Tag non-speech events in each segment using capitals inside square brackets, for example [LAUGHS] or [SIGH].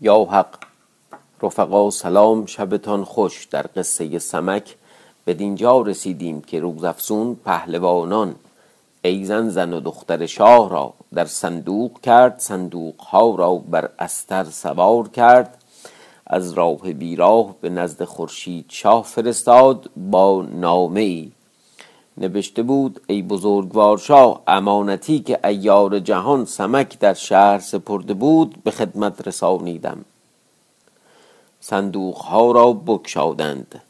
یا حق رفقا سلام شبتان خوش در قصه سمک. بدینجا رسیدیم که روزافزون پهلوانان ایزن زن و دختر شاه را در صندوق کرد صندوق ها را بر استر سوار کرد از راه بیراه به نزد خورشید شاه فرستاد با نامه ای نوشته بود ای بزرگوار شاه امانتی که ایار جهان سمک در شهر سپرده بود به خدمت رسانیدم. صندوق ها را بگشادند.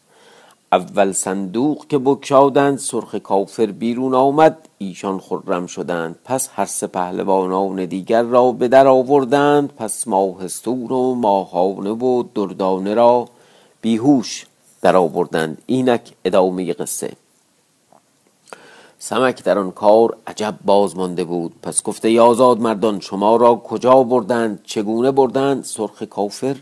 اول صندوق که بگشادند سرخ کافر بیرون آمد. ایشان خرم شدند. پس هر سه پهلوانان دیگر را به در آوردند. پس ماهستون و ماهانه و دردانه را بیهوش در آوردند. اینک ادامه قصه. سمک در آن کار عجب باز مانده بود. پس گفته ای آزاد مردان شما را کجا بردند چگونه بردند؟ سرخ کافر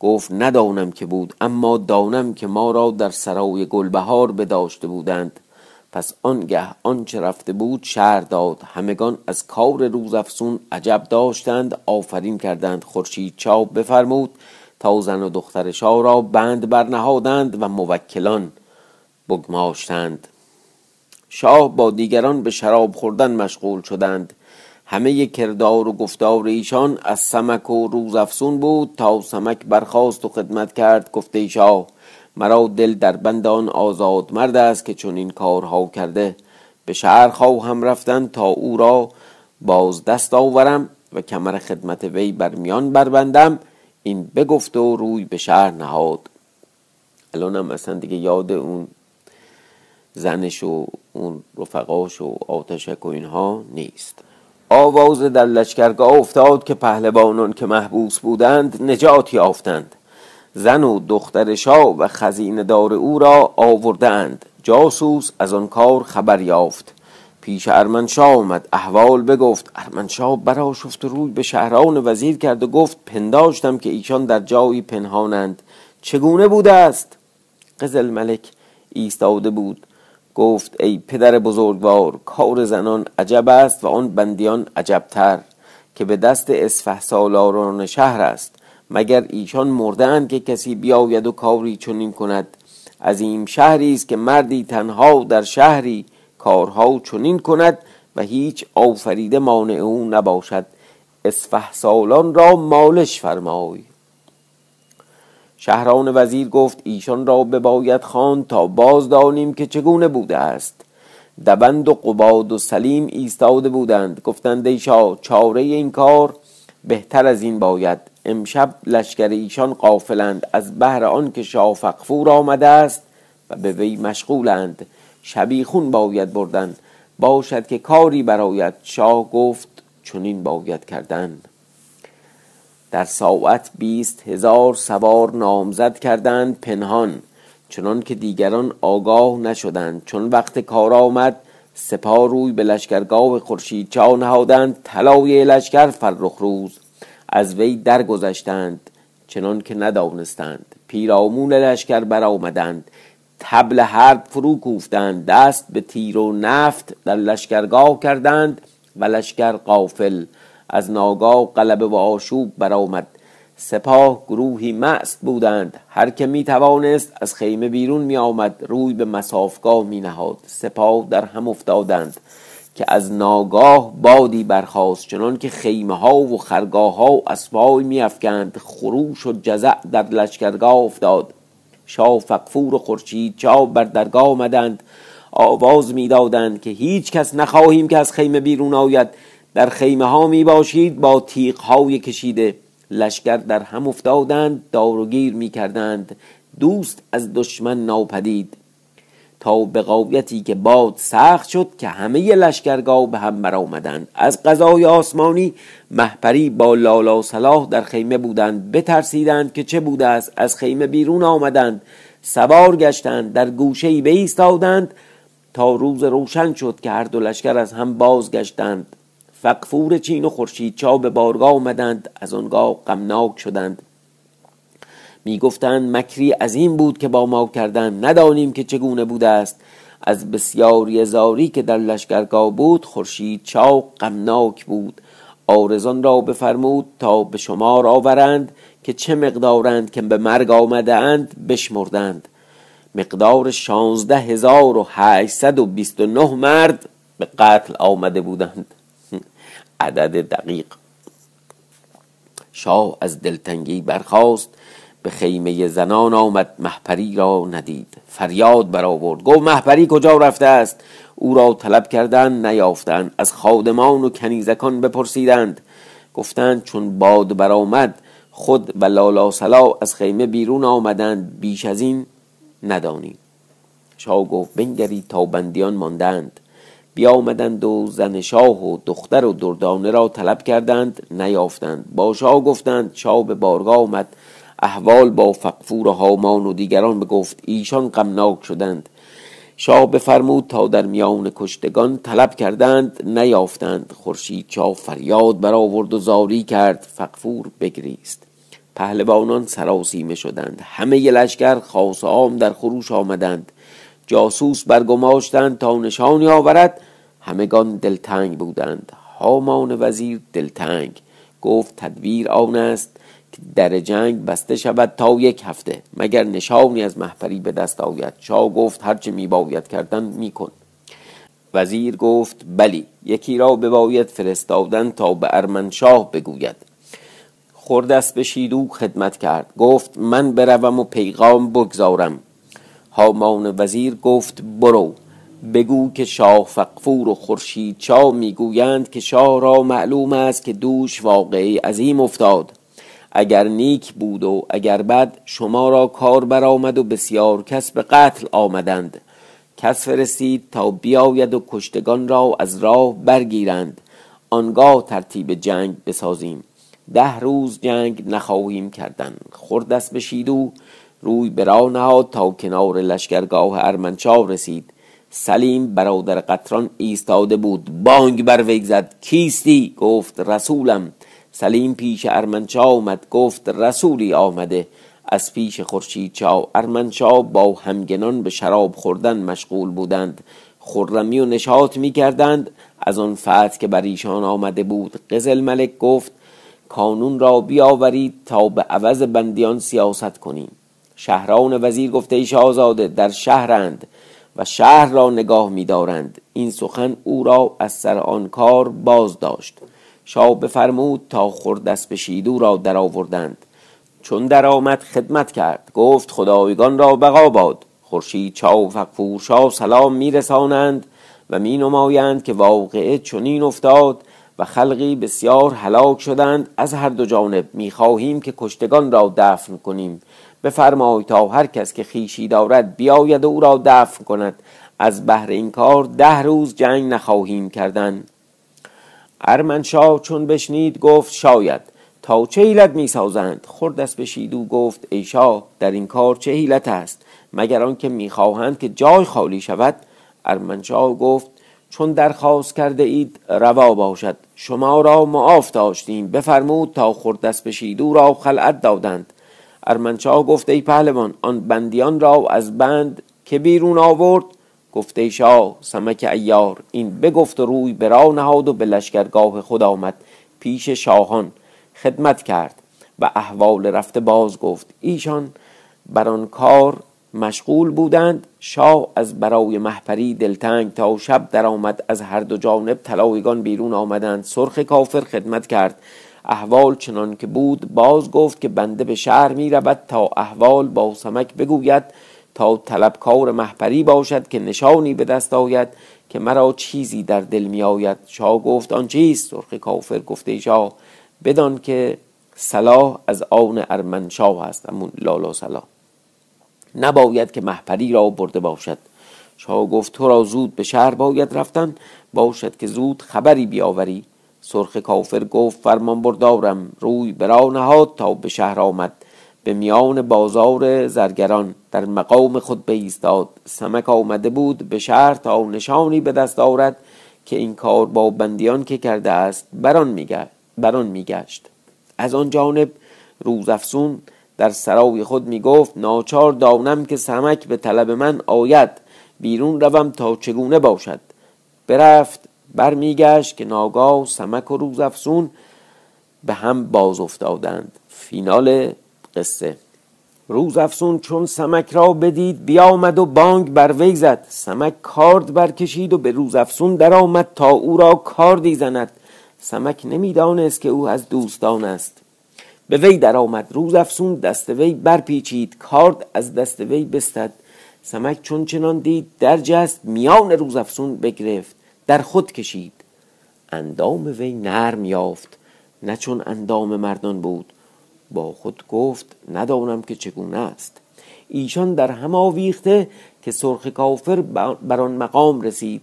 گفت ندانم که بود اما دانم که ما را در سرای گلبهار بداشته بودند. پس آنگه آنچه رفته بود شهر داد. همگان از کار روزافزون عجب داشتند آفرین کردند. خورشید چاپ بفرمود تا زن و دختر شاه را بند برنهادند و موکلان بگماشتند. شاه با دیگران به شراب خوردن مشغول شدند. همه کردار و گفتار ایشان از سمک و روزافزون بود تا سمک برخاست و خدمت کرد گفته شاه مرا دل در بند آن آزاد مرد است که چون این کارها کرده. به شهر خواهم رفتن تا او را باز دست آورم و کمر خدمت وی بر میان بربندم. این بگفت و روی به شهر نهاد. الانم اصلا دیگه یاد اون زنش و اون رفقاش و آتشک و اینها نیست. آواز در لشکرگاه افتاد که پهلوانان که محبوس بودند نجات یافتند. زن و دختر شاه و خزینه دار او را آوردند جاسوس از آن کار خبر یافت. پیش ارمنشاه آمد. احوال بگفت. ارمنشاه برآشفت و روی به شهران وزیر کرد و گفت پنداشتم که ایشان در جایی پنهانند. چگونه بوده است؟ قزل ملک ایستاده بود. گفت ای پدر بزرگوار کار زنان عجب است و آن بندیان عجبتر که به دست اسفه سالاران شهر است. مگر ایشان مردند که کسی بیاید و کاری چنین کند؟ عظیم شهری است که مردی تنها در شهری کارها چنین کند و هیچ آفریده مانع او نباشد. اسفه سالان را مالش فرمای. شهران وزیر گفت ایشان را بباید خواند تا باز دانیم که چگونه بوده است. دبند و قباد و سلیم ایستاده بودند. گفتند ای شاه چاره این کار بهتر از این باید. امشب لشکر ایشان قافلند از بهر آن که شاه فغفور آمده است و به وی مشغولند. شبیخون باید بردن. باشد که کاری براید شاه گفت چنین باید کردن. در ساعت بیست هزار سوار نامزد کردند پنهان چنان که دیگران آگاه نشدند. چون وقت کار آمد سپاه روی به لشکرگاه خورشید چا نهادند طلایه لشکر فرخ روز از وی درگذشتند چنان که ندانستند. پیرامون لشکر برآمدند طبل حرب فرو کوفتند دست به تیر و نفت در لشکرگاه کردند و لشکر غافل از ناگاه غلبه و آشوب برآمد. سپاه گروهی مست بودند. هر که می توانست از خیمه بیرون می آمد روی به مسافگاه می نهاد سپاه در هم افتادند که از ناگاه بادی برخاست چنان که خیمه ها و خرگاه ها اسبای می افکند خروش و جزع در لشکرگاه افتاد. شاه فقفور و خورشید چا بر درگاه آمدند. آواز می‌دادند که هیچ کس نخواهیم که از خیمه بیرون آید. در خیمه ها می باشید با تیغ های کشیده لشکر در هم افتادند دار و گیر می کردند. دوست از دشمن ناپدید. تا به قایتی که باد سخت شد که همه لشکرگاه به هم برآمدند. از قضای آسمانی محپری با لالا صلاح در خیمه بودند. بترسیدند که چه بوده است. از خیمه بیرون آمدند. سوار گشتند. در گوشه ای ایستادند تا روز روشن شد که هر دو لشکر از هم بازگشتند. فقفور چین و خورشید چا به بارگاه آمدند از آنگاه غمناک شدند. می‌گفتند مکری عظیم بود که با ما کردند ندانیم که چگونه بوده است. از بسیاری زاری که در لشکرگاه بود خورشید چاق غمناک بود. آرزان را بفرمود تا به شمار آورند که چه مقدارند که به مرگ آمده اند بشمردند. مقدار شانزده هزار و هشتصد و بیست و نه مرد به قتل آمده بودند. عدد دقیق. شاه از دلتنگی برخاست به خیمه زنان آمد محپری را ندید. فریاد برآورد گفت محپری کجا رفته است؟ او را طلب کردند نیافتند. از خادمان و کنیزکان بپرسیدند. گفتند چون باد برآمد خود و لالا سلا از خیمه بیرون آمدند بیش از این ندانید شاه گفت بنگرید تا بندیان ماندند. بیامدند و زن شاه و دختر و دردانه را طلب کردند نیافتند. با شاه گفتند شاه به بارگاه آمد. احوال با فقفور و هامان و دیگران بگفت ایشان غمناک شدند. شاه بفرمود تا در میان کشتگان طلب کردند نیافتند. خورشید شاه فریاد برآورد و زاری کرد فقفور بگریست. پهلوانان سراسیمه شدند. همه لشکر خاص عام در خروش آمدند. جاسوس برگماشتند تا نشانی آورد. همگان دلتنگ بودند. هامان وزیر دلتنگ گفت تدبیر آن است که در جنگ بسته شود تا یک هفته. مگر نشانی از محفری به دست آید؟ شاه گفت هرچه می باید کردن می کن وزیر گفت بلی یکی را بباید فرستادن تا به ارمنشاه بگوید. خوردست به شیدو خدمت کرد. گفت من بروم و پیغام بگذارم. هامان وزیر گفت برو. بگو که شاه فقفور و خورشید چا می‌گویند که شاه را معلوم است که دوش واقعی عظیم افتاد. اگر نیک بود و اگر بد شما را کار برآمد و بسیار کس به قتل آمدند. کس فرستید تا بیاید و کشتگان را از راه برگیرند. آنگاه ترتیب جنگ بسازیم. ده روز جنگ نخواهیم کردن. خردست بشید و روی برا نهاد تا کنار لشکرگاه ارمنچا رسید. سلیم برادر قطران ایستاده بود. بانگ بر وی زد. کیستی؟ گفت. رسولم. سلیم پیش ارمنچا آمد. گفت. رسولی آمده. از پیش خورشید چا ارمنچا با همگنان به شراب خوردن مشغول بودند. خرمی و نشاط می کردند از آن فتح که بر ایشان آمده بود قزل ملک گفت کانون را بیاورید تا به عوض بندیان سیاست کنیم. شهران وزیر گفته ای شاهزاده در شهرند و شهر را نگاه می‌دارند. این سخن او را از سر آن کار باز داشت. شاه بفرمود تا خردست به شیدو را در آوردند. چون در آمد خدمت کرد گفت خدایگان را بقا باد. خورشید چا و فقفور شاه سلام میرسانند و می نمایند که واقعه چنین افتاد و خلقی بسیار هلاک شدند. از هر دو جانب می‌خواهیم که کشتگان را دفن کنیم. بفرمای تا هر کس که خیشی دارد بیاید و او را دفن کند. از بهر این کار ده روز جنگ نخواهیم کردن. ارمنشاه چون بشنید گفت شاید. تا چه حیلت می سازند خردست بشید و گفت ای شاه در این کار چه حیلت است؟ مگر آنکه می‌خواهند که جای خالی شود؟ ارمنشاه گفت چون درخواست کرده اید روا باشد. شما را معاف داشتیم. بفرمود تا خردست بشید او را خلعت دادند. ارمنشاه گفت ای پهلوان آن بندیان را از بند که بیرون آورد گفته شاه سمک ایار این بگفت و روی برا نهاد و به لشکرگاه خود آمد پیش شاهان خدمت کرد. و احوال رفته باز گفت ایشان بر آن کار مشغول بودند شاه از برای محپری دلتنگ تا شب درآمد از هر دو جانب طلایگان بیرون آمدند سرخ کافر خدمت کرد. احوال چنان که بود باز گفت که بنده به شهر می رود تا احوال با سمک بگوید تا طلبکار محپری باشد که نشانی به دست آید که مرا چیزی در دل می آید شاه گفت آن چیست؟ سرخ کافر گفته شاه بدان که صلاح از آن ارمنشاه است امون لالا صلاح. نباید که محپری را برده باشد. شاه گفت تو را زود به شهر باید رفتن باشد که زود خبری بیاوری. سرخ کافر گفت فرمان بردارم روی برا نهاد تا به شهر آمد. به میان بازار زرگران در مقام خود بایستاد. سمک آمده بود به شهر تا نشانی به دست آورد که این کار با بندیان که کرده است بران میگشت بران میگشت. از آن جانب روزافسون در سرای خود می گفت ناچار دانم که سمک به طلب من آید بیرون روم تا چگونه باشد. برفت برمیگشت که ناگاه سمک و روزافسون به هم باز افتادند. فینال قصه. روزافسون چون سمک را بدید بیامد و بانگ بر وی زد. سمک کارد برکشید و به روزافسون درآمد تا او را کاردی زند. سمک نمی‌دانست که او از دوستان است. به وی درآمد. روز افسون دست وی برپیچید. کارد از دست وی بستد. سمک چون چنان دید در جست میان روز افسون بگرفت. در خود کشید. اندام وی نرم یافت. نه چون اندام مردان بود. با خود گفت ندانم که چگونه است. ایشان در هم آویخته که سرخ کافر بر آن مقام رسید.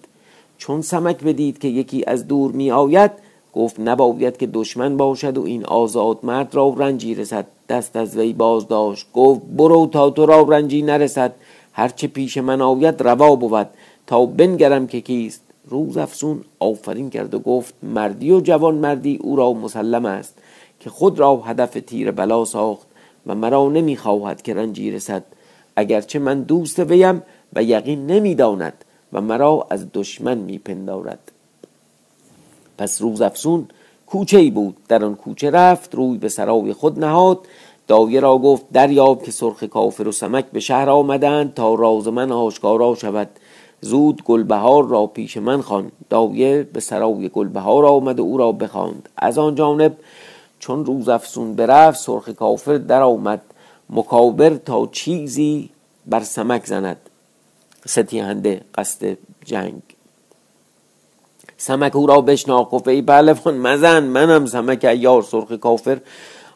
چون سمک بدید که یکی از دور می آید گفت نباید که دشمن باشد و این آزاد مرد را رنجی رسد. دست از وی باز داشت گفت برو تا تو را رنجی نرسد. هرچه پیش من آید روا بود. تا بنگرم که کیست. روز افسون آفرین کرد و گفت مردی و جوان مردی او را مسلم است که خود را هدف تیر بلا ساخت و مرا نمی‌خواهد که رنجی رسد. اگرچه من دوست ویم و یقین نمی‌داند و مرا از دشمن میپندارد. پس روز افسون کوچه ای بود. در آن کوچه رفت روی به سرای خود نهاد. داویه را گفت دریاب که سرخ کافر و سمک به شهر آمدند تا راز من آشکارا شود. زود گلبهار را پیش من خوان داویه به سرای گلبهار آمد و او را بخواند. از آن جانب چون روز افسون برفت سرخ کافر در آمد مکابر تا چیزی بر سمک زند. ستیهنده قصد جنگ. سمک او را بشناخت. گفت ای پهلوان مزن منم سمک ایار سرخ کافر.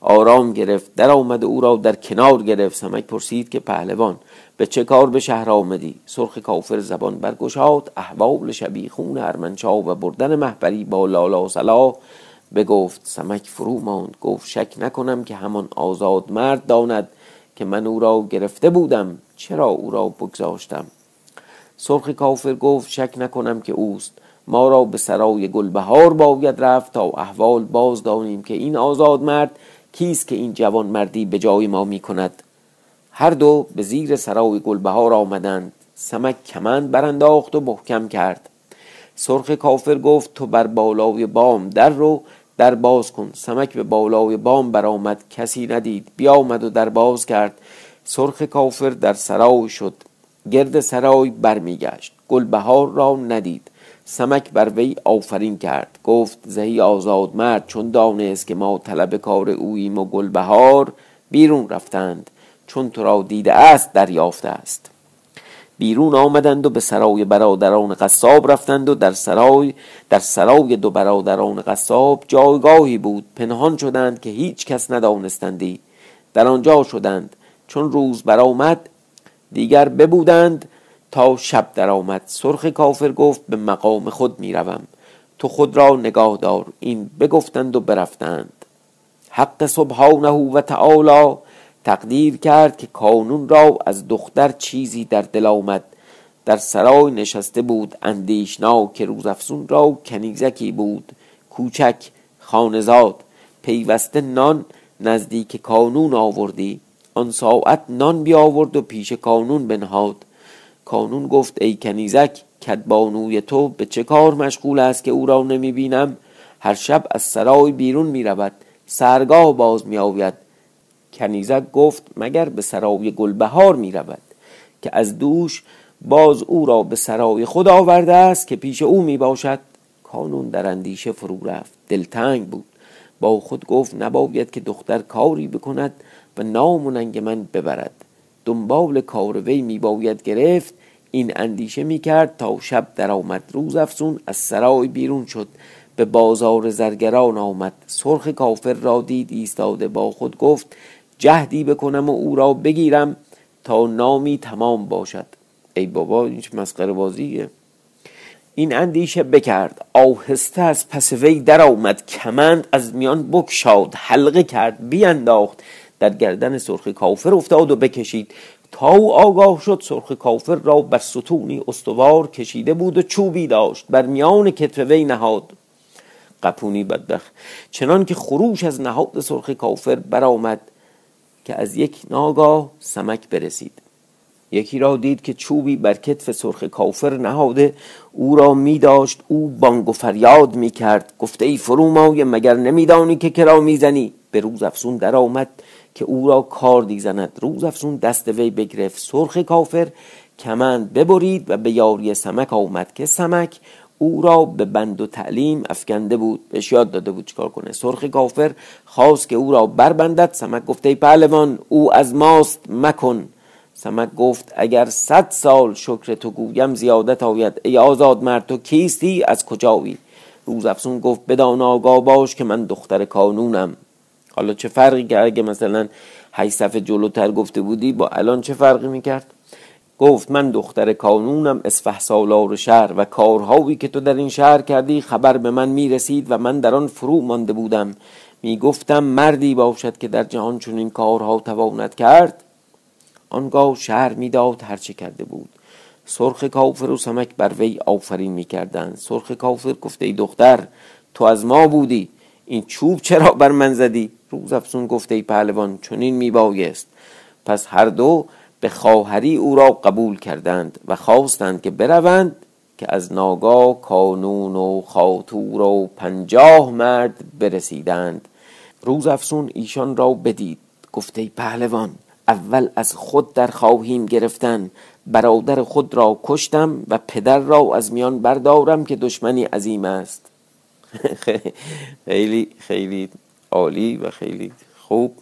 آرام گرفت. در آمد او را در کنار گرفت. سمک پرسید که پهلوان به چه کار به شهر آمدی؟ سرخ کافر زبان برگشاد. احوال شبیخون ارمنشاه و بردن محبری با لالا صلاح بگفت. سمک فرو ماند. گفت شک نکنم که همان آزاد مرد داند که من او را گرفته بودم. چرا او را بگذاشتم؟ سرخ کافر گفت شک نکنم که اوست. ما را به سرای گلبهار باید رفت تا احوال باز دانیم که این آزاد مرد کیست که این جوان مردی به جای ما می کند هر دو به زیر سرای گلبهار آمدند سمک کمند برانداخت و محکم کرد. سرخ کافر گفت تو بر بالای بام در رو در باز کن. سمک به بالای بام برآمد کسی ندید. بیامد و در باز کرد. سرخ کافر در سرای شد. گرد سرای برمیگشت. گلبهار را ندید. سمک بر وی آفرین کرد. گفت زهی آزاد مرد چون دانست که ما طلب کار اوییم و گلبهار بیرون رفتند چون تو را دیده است دریافته است. بیرون آمدند و به سرای برادران قصاب رفتند و در سرای در سرای دو برادران قصاب جایگاهی بود. پنهان شدند که هیچ کس ندانستندی. در آنجا شدند. چون روز برآمد دیگر ببودند تا شب درآمد. سرخ کافر گفت به مقام خود می‌روم. تو خود را نگاه دار. این بگفتند و برفتند. حق سبحانه و تعالی تقدیر کرد که کانون را از دختر چیزی در دل آمد. در سرای نشسته بود اندیشناک که روزافزون را کنیزکی بود. کوچک خانزاد پیوسته نان نزدیک کانون آوردی. آن ساعت نان بیاورد و پیش کانون بنهاد. کانون گفت ای کنیزک کدبانوی تو به چه کار مشغول است که او را نمی بینم هر شب از سرای بیرون می رود سرگاه باز می آوید کنیزک گفت مگر به سرای گلبهار می رود که از دوش باز او را به سرای خود آورده است که پیش او می باشد کانون در اندیشه فرو رفت دلتنگ بود. با خود گفت نباید که دختر کاری بکند و نام و من ببرد. دنبال کار وی می باید گرفت این اندیشه می کرد تا شب درآمد روز افسون از سرای بیرون شد. به بازار زرگران آمد. سرخ کافر را دید ایستاده با خود گفت جهدی بکنم و او را بگیرم تا نامی تمام باشد. ای بابا این مسخره بازیه. این اندیشه بکرد. آهسته از پس وی در آمد کمند از میان بکشاد. حلقه کرد. بیانداخت در گردن سرخ کافر افتاد و بکشید. تا او آگاه شد سرخ کافر را بر ستونی استوار کشیده بود و چوبی داشت بر میان کتف وی نهاد. قپونی بدبخت. چنان که خروش از نهاد سرخ کافر برآمد که از یک ناگاه سمک برسید. یکی را دید که چوبی بر کتف سرخ کافر نهاده. او را می داشت او بانگ و فریاد می کرد. گفته ای فرومای مگر نمیدانی که کرا می‌زنی به روز افسون در آمد که او را کاردی زند روز افسون دست وی بگرفت سرخ کافر کمند ببرید و به یاری سمک آمد که سمک او را به بند و تعلیم افکنده بود. بهش یاد داده بود چکار کنه. سرخ کافر خواست که او را بربندد. سمک گفته پهلوان او از ماست مکن. سمک گفت اگر صد سال شکر تو گویم زیادت آید. ای آزاد مرد تو کیستی؟ از کجایی? روز افسون گفت بدان آگاه باش که من دختر کانونم. حالا چه فرقی که اگه مثلا هی صفحه جلوتر گفته بودی با الان چه فرقی می‌کرد؟ گفت من دختر کانونم اسفه سالار شهر و کارهایی که تو در این شهر کردی خبر به من می‌رسید و من در آن فرو مانده بودم. می‌گفتم مردی باشد که در جهان چنین کارها تواند کرد. آنگاه شهر می‌داد هرچه کرده بود. سرخ کافر و سمک بر وی آفرین می‌کردند. سرخ کافر گفته ای دختر تو از ما بودی. این چوب چرا بر من زدی؟ روز افسون گفته ای پهلوان چنین میبایست پس هر دو به خواهری او را قبول کردند و خواستند که بروند که از ناگاه کانون و خاطور و پنجاه مرد برسیدند. روز افسون ایشان را بدید. گفته ای پهلوان اول از خود در خواهیم گرفتن. برادر خود را کشتم و پدر را از میان بردارم که دشمنی عظیم است. [LAUGHS] خیلی خیلی عالی و خیلی خوب.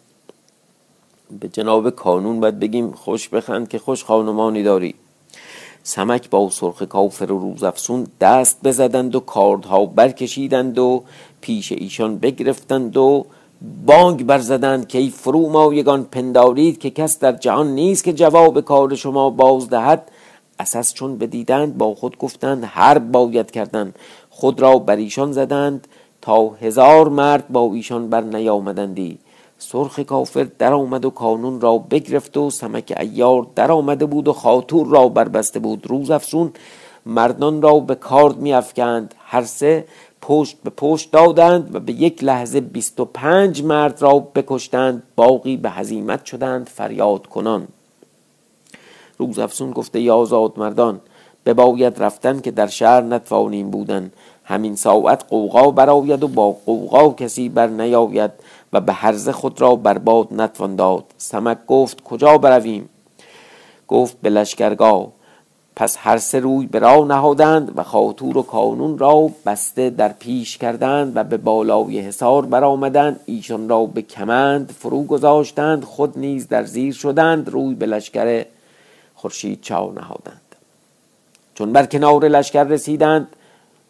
به جناب کانون باید بگیم خوش بخند که خوش خانمانی داری. سمک با سرخ کافر و روزافسون دست بزدند و کاردها برکشیدند و پیش ایشان بگرفتند و بانگ برزدند که ای فرو مایگان پندارید که کس در جهان نیست که جواب کار شما باز دهد. اساس چون بدیدند با خود گفتند هر باید کردن. خود را بر ایشان زدند تا هزار مرد با ایشان بر نیامدندی. سرخ کافر در آمد و کانون را بگرفت و سمک ایار در آمده بود و خاطور را بربسته بود. روز افسون مردان را به کارد می افکند هر سه پشت به پشت دادند و به یک لحظه بیست و پنج مرد را بکشتند. باقی به هزیمت شدند فریاد کنان. روز افسون گفته یازاد مردان بباید رفتن که در شهر نتوانیم بودن. همین ساعت قوقا براید و با قوقا کسی بر نیاید و به حرز خود را برباد نتوان داد. سمک گفت کجا برویم؟ گفت به لشکرگاه. پس هر سه روی به راه نهادند و خاطور و کانون را بسته در پیش کردند و به بالای حصار برآمدند. ایشان را به کمند فرو گذاشتند خود نیز در زیر شدند روی به لشکر خورشید چاو نهادند. چون بر کنار لشکر رسیدند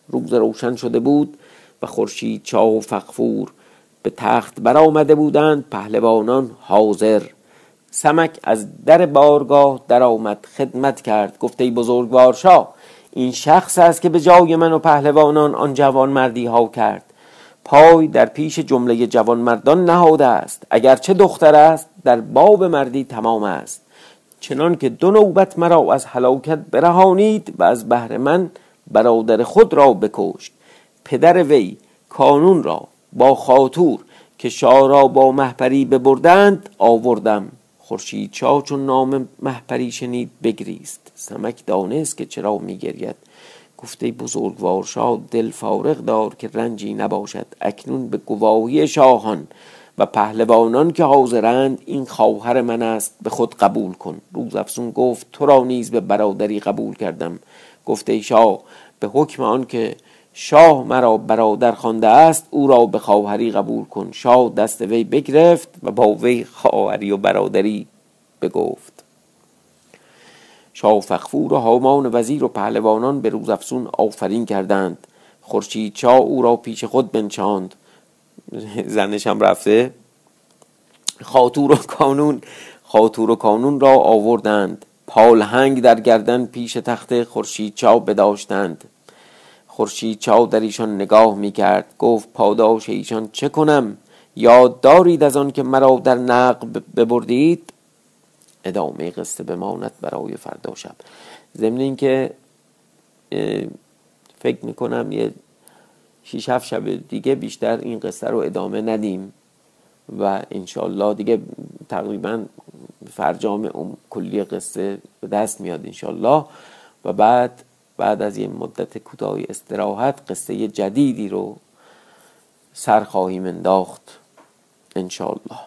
روز روشن شده بود و خورشید چاو و فقفور به تخت برآمده بودند پهلوانان حاضر. سمک از در بارگاه در آمد خدمت کرد. گفته ای شاه این شخص است که به جای من و پهلوانان آن جوان مردی ها کرد. پای در پیش جمله جوان مردان نهاده است. اگرچه دختر است در باب مردی تمام است. چنان که دو نوبت مرا از هلاکت برهانید و از بهر من برادر خود را بکشت. پدر وی کانون را با خاطور که شاه را با محپری ببردند آوردم. خورشید چا چون نام محپری شنید بگریست. سمک دانست که چرا میگرید. گفته بزرگوار شاه دل فارغ دار که رنجی نباشد. اکنون به گواهی شاهان و پهلوانان که حاضرند این خواهر من است به خود قبول کن. روز افسون گفت تو را نیز به برادری قبول کردم. گفته شاه به حکم آن که شاه مرا برادر خوانده است او را به خواهری قبول کن. شاه دست وی بگرفت و با وی خواهری و برادری بگفت. شاه فخفور و هامان وزیر و پهلوانان به روز افسون آفرین کردند. خورشید چا او را پیش خود بنشاند. [LAUGHS] زنش هم رفته. خاطور و کانون خاطور و کانون را آوردند. پالهنگ در گردن پیش تخت خورشید چا بداشتند. خورشید چا در ایشان نگاه می کرد گفت پاداش ایشان چه کنم؟ یاد دارید از آن که مرا در نقب ببردید؟ ادامه قصه بماند برای فردا شب. ضمن اینکه فکر می‌کنم یه شیش هفت شب دیگه بیشتر این قصه رو ادامه ندیم و انشالله دیگه تقریبا فرجام اون کلی قصه به دست میاد انشالله و بعد بعد از یه مدت کوتاهی استراحت قصه جدیدی رو سر خواهیم انداخت انشالله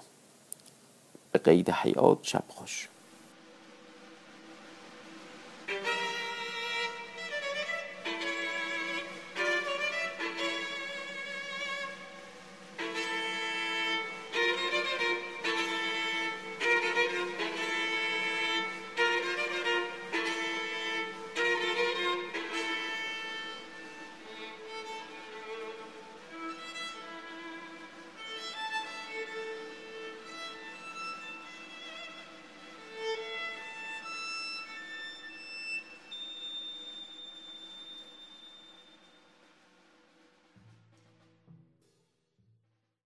به قید حیات شب خوش.